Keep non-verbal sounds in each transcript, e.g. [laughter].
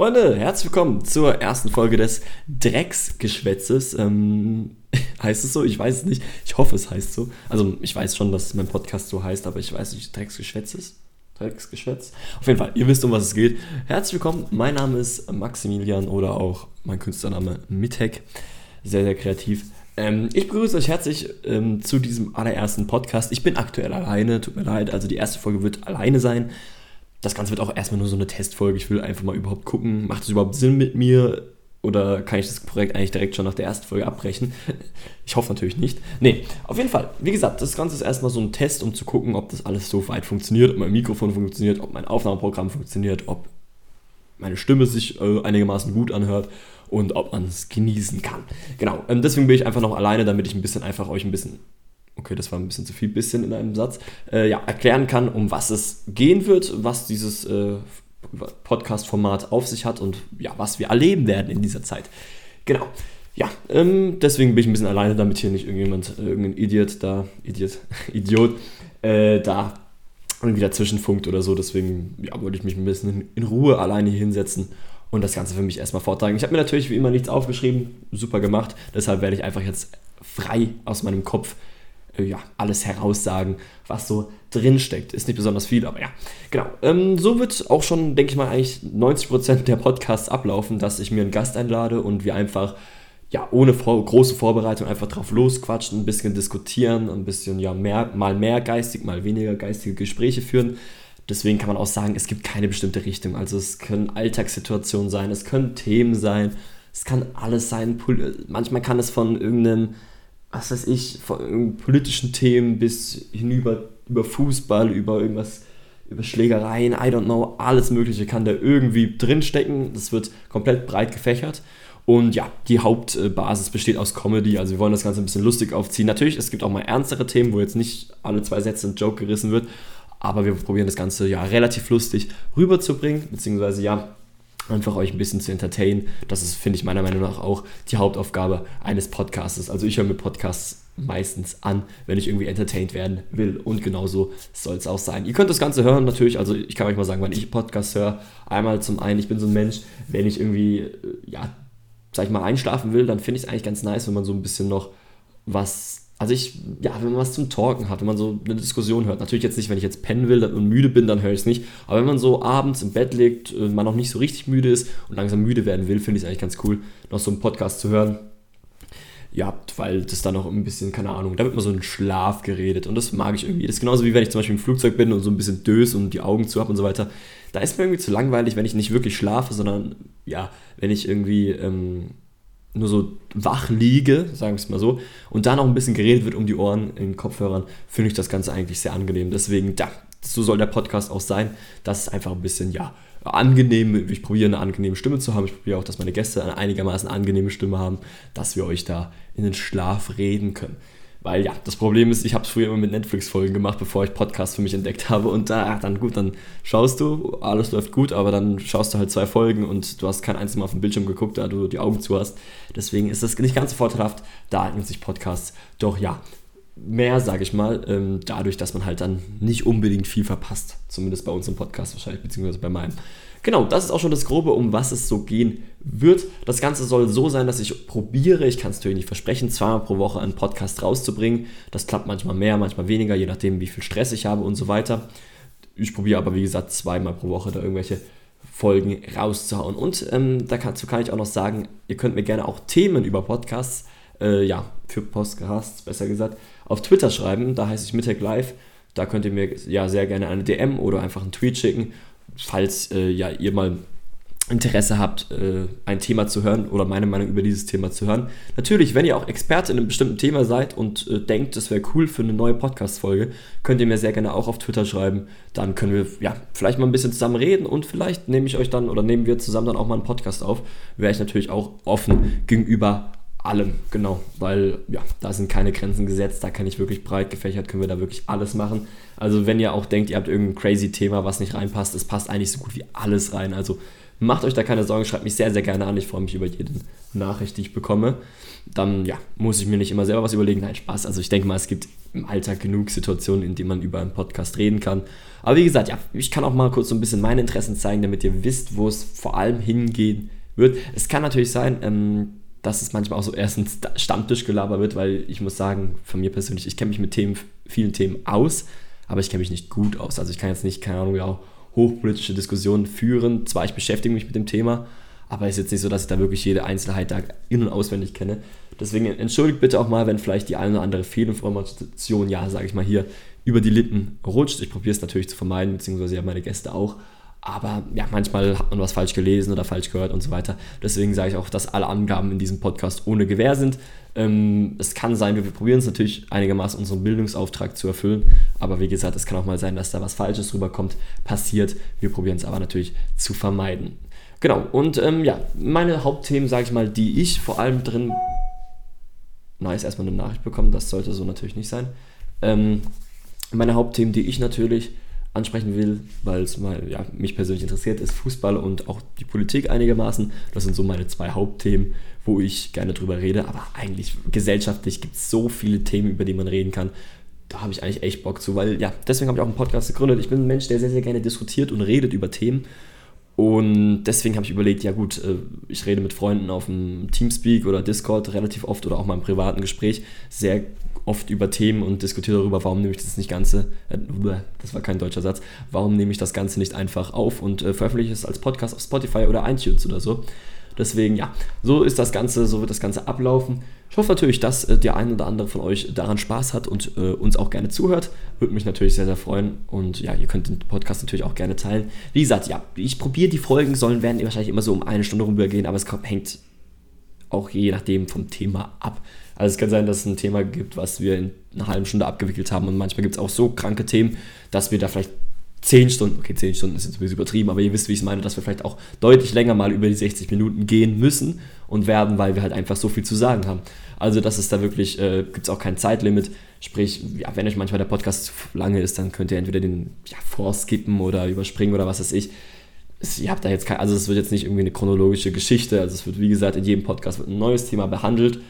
Freunde, herzlich willkommen zur ersten Folge des Drecksgeschwätzes. Ähm, [laughs] heißt es so? Ich weiß es nicht. Ich hoffe, es heißt so. Also, ich weiß schon, dass mein Podcast so heißt, aber ich weiß nicht, Drecksgeschwätzes? Drecksgeschwätz? Auf jeden Fall, ihr wisst, um was es geht. Herzlich willkommen. Mein Name ist Maximilian oder auch mein Künstlername Mitek. Sehr, sehr kreativ. Ähm, ich begrüße euch herzlich ähm, zu diesem allerersten Podcast. Ich bin aktuell alleine, tut mir leid. Also, die erste Folge wird alleine sein das Ganze wird auch erstmal nur so eine Testfolge. Ich will einfach mal überhaupt gucken, macht es überhaupt Sinn mit mir? Oder kann ich das Projekt eigentlich direkt schon nach der ersten Folge abbrechen? [laughs] Ich hoffe natürlich nicht. Nee, auf jeden Fall. Wie gesagt, das Ganze ist erstmal so ein Test, um zu gucken, ob das alles so weit funktioniert, ob mein Mikrofon funktioniert, ob mein Aufnahmeprogramm funktioniert, ob meine Stimme sich äh, einigermaßen gut anhört und ob man es genießen kann. Genau, ähm, deswegen bin ich einfach noch alleine, damit ich ein bisschen einfach euch ein bisschen okay, das war ein bisschen zu viel, bisschen in einem Satz, äh, ja, erklären kann, um was es gehen wird, was dieses äh, Podcast-Format auf sich hat und ja, was wir erleben werden in dieser Zeit. Genau. Ja, ähm, deswegen bin ich ein bisschen alleine, damit hier nicht irgendjemand, äh, irgendein Idiot da, Idiot, [laughs] Idiot, äh, da irgendwie dazwischen funkt oder so. Deswegen ja, wollte ich mich ein bisschen in Ruhe alleine hier hinsetzen und das Ganze für mich erstmal vortragen. Ich habe mir natürlich wie immer nichts aufgeschrieben, super gemacht. Deshalb werde ich einfach jetzt frei aus meinem Kopf ja, alles heraussagen, was so drinsteckt. Ist nicht besonders viel, aber ja. Genau. Ähm, so wird auch schon, denke ich mal, eigentlich 90% der Podcasts ablaufen, dass ich mir einen Gast einlade und wir einfach, ja, ohne vor große Vorbereitung einfach drauf losquatschen, ein bisschen diskutieren, ein bisschen, ja, mehr, mal mehr geistig, mal weniger geistige Gespräche führen. Deswegen kann man auch sagen, es gibt keine bestimmte Richtung. Also es können Alltagssituationen sein, es können Themen sein, es kann alles sein. Manchmal kann es von irgendeinem was weiß ich, von politischen Themen bis hinüber über Fußball, über irgendwas, über Schlägereien, I don't know, alles Mögliche kann da irgendwie drinstecken. Das wird komplett breit gefächert. Und ja, die Hauptbasis besteht aus Comedy. Also wir wollen das Ganze ein bisschen lustig aufziehen. Natürlich, es gibt auch mal ernstere Themen, wo jetzt nicht alle zwei Sätze ein Joke gerissen wird. Aber wir probieren das Ganze ja relativ lustig rüberzubringen. Beziehungsweise ja, einfach euch ein bisschen zu entertainen. Das ist, finde ich, meiner Meinung nach auch die Hauptaufgabe eines Podcasts. Also ich höre mir Podcasts meistens an, wenn ich irgendwie entertained werden will. Und genauso soll es auch sein. Ihr könnt das Ganze hören natürlich. Also ich kann euch mal sagen, wenn ich Podcasts höre, einmal zum einen, ich bin so ein Mensch, wenn ich irgendwie, äh, ja, sag ich mal, einschlafen will, dann finde ich es eigentlich ganz nice, wenn man so ein bisschen noch was also ich, ja, wenn man was zum Talken hat, wenn man so eine Diskussion hört, natürlich jetzt nicht, wenn ich jetzt pennen will und müde bin, dann höre ich es nicht, aber wenn man so abends im Bett liegt, äh, man noch nicht so richtig müde ist und langsam müde werden will, finde ich es eigentlich ganz cool, noch so einen Podcast zu hören. Ja, weil das dann noch ein bisschen, keine Ahnung, da wird man so einen Schlaf geredet und das mag ich irgendwie. Das ist genauso wie wenn ich zum Beispiel im Flugzeug bin und so ein bisschen döse und die Augen zu habe und so weiter. Da ist mir irgendwie zu langweilig, wenn ich nicht wirklich schlafe, sondern ja, wenn ich irgendwie ähm, nur so wach liege, sagen wir es mal so, und dann auch ein bisschen geredet wird um die Ohren in Kopfhörern, finde ich das Ganze eigentlich sehr angenehm. Deswegen, ja, so soll der Podcast auch sein, dass es einfach ein bisschen, ja, angenehm, ich probiere eine angenehme Stimme zu haben, ich probiere auch, dass meine Gäste eine einigermaßen angenehme Stimme haben, dass wir euch da in den Schlaf reden können. Weil ja, das Problem ist, ich habe es früher immer mit Netflix-Folgen gemacht, bevor ich Podcasts für mich entdeckt habe. Und da, dann gut, dann schaust du, alles läuft gut, aber dann schaust du halt zwei Folgen und du hast kein einziges Mal auf den Bildschirm geguckt, da du die Augen zu hast. Deswegen ist das nicht ganz so vorteilhaft. Da eignen sich Podcasts doch ja mehr, sage ich mal, ähm, dadurch, dass man halt dann nicht unbedingt viel verpasst. Zumindest bei uns im Podcast wahrscheinlich, beziehungsweise bei meinem. Genau, das ist auch schon das Grobe, um was es so gehen wird. Das Ganze soll so sein, dass ich probiere, ich kann es natürlich nicht versprechen, zweimal pro Woche einen Podcast rauszubringen. Das klappt manchmal mehr, manchmal weniger, je nachdem, wie viel Stress ich habe und so weiter. Ich probiere aber, wie gesagt, zweimal pro Woche da irgendwelche Folgen rauszuhauen. Und ähm, dazu kann ich auch noch sagen, ihr könnt mir gerne auch Themen über Podcasts, äh, ja, für Podcasts besser gesagt, auf Twitter schreiben. Da heiße ich Mittag Live. Da könnt ihr mir ja sehr gerne eine DM oder einfach einen Tweet schicken falls äh, ja, ihr mal Interesse habt, äh, ein Thema zu hören oder meine Meinung über dieses Thema zu hören. Natürlich, wenn ihr auch Experte in einem bestimmten Thema seid und äh, denkt, das wäre cool für eine neue Podcast-Folge, könnt ihr mir sehr gerne auch auf Twitter schreiben. Dann können wir ja vielleicht mal ein bisschen zusammen reden und vielleicht nehme ich euch dann oder nehmen wir zusammen dann auch mal einen Podcast auf. Wäre ich natürlich auch offen gegenüber allem, genau, weil ja, da sind keine Grenzen gesetzt, da kann ich wirklich breit gefächert, können wir da wirklich alles machen. Also wenn ihr auch denkt, ihr habt irgendein crazy Thema, was nicht reinpasst, es passt eigentlich so gut wie alles rein. Also Macht euch da keine Sorgen, schreibt mich sehr, sehr gerne an. Ich freue mich über jede Nachricht, die ich bekomme. Dann ja, muss ich mir nicht immer selber was überlegen. Nein, Spaß. Also ich denke mal, es gibt im Alltag genug Situationen, in denen man über einen Podcast reden kann. Aber wie gesagt, ja, ich kann auch mal kurz so ein bisschen meine Interessen zeigen, damit ihr wisst, wo es vor allem hingehen wird. Es kann natürlich sein, ähm, dass es manchmal auch so erst ein Stammtischgelaber wird, weil ich muss sagen, von mir persönlich, ich kenne mich mit Themen, vielen Themen aus, aber ich kenne mich nicht gut aus. Also ich kann jetzt nicht, keine Ahnung, auch hochpolitische Diskussionen führen. Zwar, ich beschäftige mich mit dem Thema, aber es ist jetzt nicht so, dass ich da wirklich jede Einzelheit da in- und auswendig kenne. Deswegen entschuldigt bitte auch mal, wenn vielleicht die eine oder andere Fehlinformation, ja, sage ich mal hier, über die Lippen rutscht. Ich probiere es natürlich zu vermeiden, beziehungsweise ja meine Gäste auch. Aber ja, manchmal hat man was falsch gelesen oder falsch gehört und so weiter. Deswegen sage ich auch, dass alle Angaben in diesem Podcast ohne Gewähr sind. Ähm, es kann sein, wir probieren es natürlich einigermaßen unseren Bildungsauftrag zu erfüllen. Aber wie gesagt, es kann auch mal sein, dass da was Falsches rüberkommt, passiert. Wir probieren es aber natürlich zu vermeiden. Genau, und ähm, ja, meine Hauptthemen, sage ich mal, die ich vor allem drin. Nice, erstmal eine Nachricht bekommen, das sollte so natürlich nicht sein. Ähm, meine Hauptthemen, die ich natürlich ansprechen will, weil es mal, ja, mich persönlich interessiert, ist Fußball und auch die Politik einigermaßen. Das sind so meine zwei Hauptthemen, wo ich gerne drüber rede. Aber eigentlich gesellschaftlich gibt es so viele Themen, über die man reden kann. Da habe ich eigentlich echt Bock zu, weil ja, deswegen habe ich auch einen Podcast gegründet. Ich bin ein Mensch, der sehr, sehr gerne diskutiert und redet über Themen. Und deswegen habe ich überlegt, ja gut, äh, ich rede mit Freunden auf dem Teamspeak oder Discord relativ oft oder auch mal im privaten Gespräch sehr oft über Themen und diskutiere darüber, warum nehme ich das nicht Ganze, äh, das war kein deutscher Satz, warum nehme ich das Ganze nicht einfach auf und äh, veröffentliche es als Podcast auf Spotify oder iTunes oder so. Deswegen, ja, so ist das Ganze, so wird das Ganze ablaufen. Ich hoffe natürlich, dass äh, der ein oder andere von euch daran Spaß hat und äh, uns auch gerne zuhört. Würde mich natürlich sehr, sehr freuen. Und ja, ihr könnt den Podcast natürlich auch gerne teilen. Wie gesagt, ja, ich probiere die Folgen, sollen werden wahrscheinlich immer so um eine Stunde rumübergehen, aber es hängt auch je nachdem vom Thema ab. Also es kann sein, dass es ein Thema gibt, was wir in einer halben Stunde abgewickelt haben und manchmal gibt es auch so kranke Themen, dass wir da vielleicht 10 Stunden, okay, 10 Stunden ist jetzt ein bisschen übertrieben, aber ihr wisst, wie ich es meine, dass wir vielleicht auch deutlich länger mal über die 60 Minuten gehen müssen und werden, weil wir halt einfach so viel zu sagen haben. Also das ist da wirklich, äh, gibt es auch kein Zeitlimit. Sprich, ja, wenn euch manchmal der Podcast zu lange ist, dann könnt ihr entweder den ja, vorskippen oder überspringen oder was weiß ich. Es, ihr habt da jetzt kein, also es wird jetzt nicht irgendwie eine chronologische Geschichte, also es wird, wie gesagt, in jedem Podcast wird ein neues Thema behandelt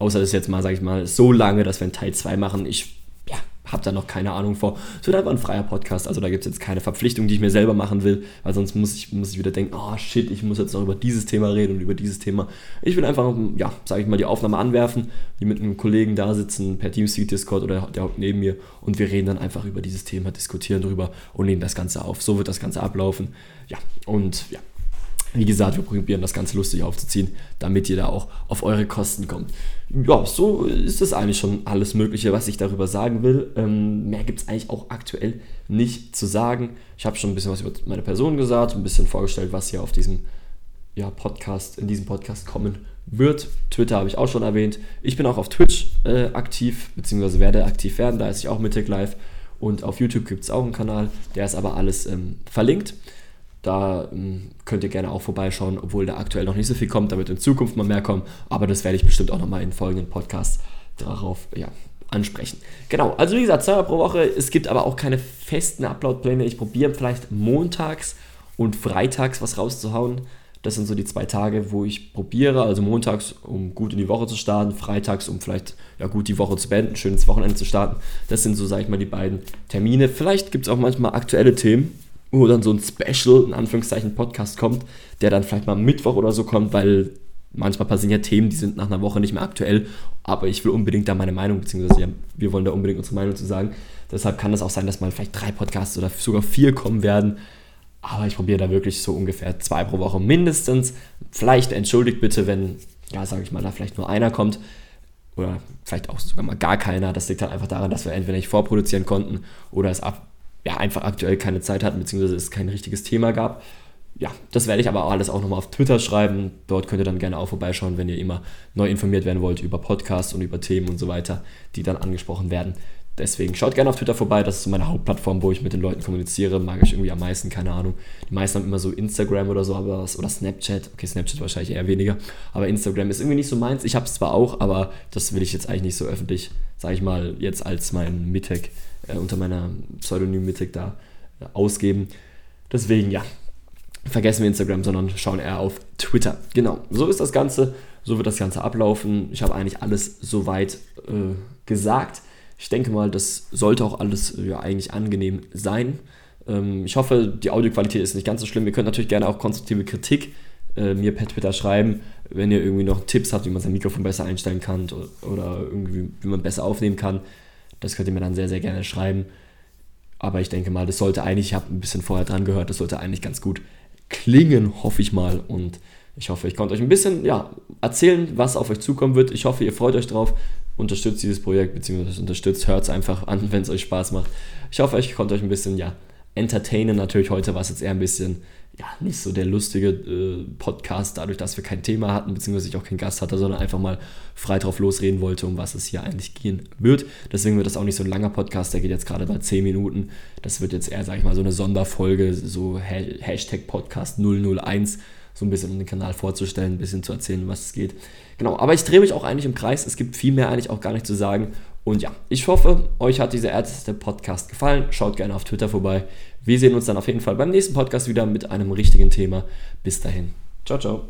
Außer das jetzt mal, sage ich mal, so lange, dass wir einen Teil 2 machen. Ich ja, habe da noch keine Ahnung vor. Es wird einfach ein freier Podcast. Also da gibt es jetzt keine Verpflichtung, die ich mir selber machen will, weil sonst muss ich, muss ich wieder denken, oh shit, ich muss jetzt noch über dieses Thema reden und über dieses Thema. Ich will einfach, ja, sage ich mal, die Aufnahme anwerfen, die mit einem Kollegen da sitzen, per Teamspeak, Discord oder der hockt neben mir und wir reden dann einfach über dieses Thema, diskutieren drüber und nehmen das Ganze auf. So wird das Ganze ablaufen. Ja, und ja, wie gesagt, wir probieren das Ganze lustig aufzuziehen, damit ihr da auch auf eure Kosten kommt. Ja, so ist das eigentlich schon alles Mögliche, was ich darüber sagen will. Ähm, mehr gibt es eigentlich auch aktuell nicht zu sagen. Ich habe schon ein bisschen was über meine Person gesagt, ein bisschen vorgestellt, was hier auf diesem ja, Podcast, in diesem Podcast kommen wird. Twitter habe ich auch schon erwähnt. Ich bin auch auf Twitch äh, aktiv, beziehungsweise werde aktiv werden. Da ist ich auch Mittag live. Und auf YouTube gibt es auch einen Kanal, der ist aber alles ähm, verlinkt. Da ähm, könnt ihr gerne auch vorbeischauen, obwohl da aktuell noch nicht so viel kommt. Da wird in Zukunft mal mehr kommen, aber das werde ich bestimmt auch nochmal in folgenden Podcasts darauf ja, ansprechen. Genau, also wie gesagt, zweimal pro Woche. Es gibt aber auch keine festen Upload-Pläne. Ich probiere vielleicht montags und freitags was rauszuhauen. Das sind so die zwei Tage, wo ich probiere. Also montags, um gut in die Woche zu starten, freitags, um vielleicht ja gut die Woche zu beenden, schönes Wochenende zu starten. Das sind so, sag ich mal, die beiden Termine. Vielleicht gibt es auch manchmal aktuelle Themen, wo dann so ein Special, in Anführungszeichen, Podcast kommt, der dann vielleicht mal Mittwoch oder so kommt, weil manchmal passieren ja Themen, die sind nach einer Woche nicht mehr aktuell, aber ich will unbedingt da meine Meinung, beziehungsweise ja, wir wollen da unbedingt unsere Meinung zu sagen. Deshalb kann es auch sein, dass mal vielleicht drei Podcasts oder sogar vier kommen werden. Aber ich probiere da wirklich so ungefähr zwei pro Woche mindestens. Vielleicht entschuldigt bitte, wenn, ja, sage ich mal, da vielleicht nur einer kommt. Oder vielleicht auch sogar mal gar keiner. Das liegt halt einfach daran, dass wir entweder nicht vorproduzieren konnten oder es ab, ja, einfach aktuell keine Zeit hatten, beziehungsweise es kein richtiges Thema gab. Ja, das werde ich aber alles auch nochmal auf Twitter schreiben. Dort könnt ihr dann gerne auch vorbeischauen, wenn ihr immer neu informiert werden wollt über Podcasts und über Themen und so weiter, die dann angesprochen werden. Deswegen schaut gerne auf Twitter vorbei, das ist so meine Hauptplattform, wo ich mit den Leuten kommuniziere. Mag ich irgendwie am meisten, keine Ahnung. Die meisten haben immer so Instagram oder so, aber oder Snapchat. Okay, Snapchat wahrscheinlich eher weniger. Aber Instagram ist irgendwie nicht so meins. Ich habe es zwar auch, aber das will ich jetzt eigentlich nicht so öffentlich, sage ich mal, jetzt als mein Mittag äh, unter meiner Pseudonym Mittag da äh, ausgeben. Deswegen, ja. vergessen wir Instagram, sondern schauen eher auf Twitter. Genau, so ist das Ganze, so wird das Ganze ablaufen. Ich habe eigentlich alles soweit äh, gesagt. Ich denke mal, das sollte auch alles ja, eigentlich angenehm sein. Ähm, ich hoffe, die Audioqualität ist nicht ganz so schlimm. Ihr könnt natürlich gerne auch konstruktive Kritik äh, mir per Twitter schreiben, wenn ihr irgendwie noch Tipps habt, wie man sein Mikrofon besser einstellen kann oder, irgendwie, wie man besser aufnehmen kann. Das könnt ihr mir dann sehr, sehr gerne schreiben. Aber ich denke mal, das sollte eigentlich, ich habe ein bisschen vorher dran gehört, das sollte eigentlich ganz gut klingen, hoffe ich mal. Und ich hoffe, ich konnte euch ein bisschen ja, erzählen, was auf euch zukommen wird. Ich hoffe, ihr freut euch drauf, unterstützt dieses Projekt, beziehungsweise unterstützt, hört es einfach [laughs] an, wenn es euch Spaß macht. Ich hoffe, ich konnte euch ein bisschen, ja, entertainen. Natürlich heute war es jetzt eher ein bisschen, ja, nicht so der lustige äh, Podcast, dadurch, dass wir kein Thema hatten, beziehungsweise ich auch keinen Gast hatte, sondern einfach mal frei drauf losreden wollte, um was es hier eigentlich gehen wird. Deswegen wird das auch nicht so ein langer Podcast, der geht jetzt gerade bei 10 Minuten. Das wird jetzt eher, sag ich mal, so eine Sonderfolge, so Hashtag Podcast 001 so ein bisschen um den Kanal vorzustellen, ein bisschen zu erzählen, was es geht. Genau, aber ich drehe mich auch eigentlich im Kreis. Es gibt viel mehr eigentlich auch gar nicht zu sagen. Und ja, ich hoffe, euch hat dieser erste Podcast gefallen. Schaut gerne auf Twitter vorbei. Wir sehen uns dann auf jeden Fall beim nächsten Podcast wieder mit einem richtigen Thema. Bis dahin. Ciao, ciao.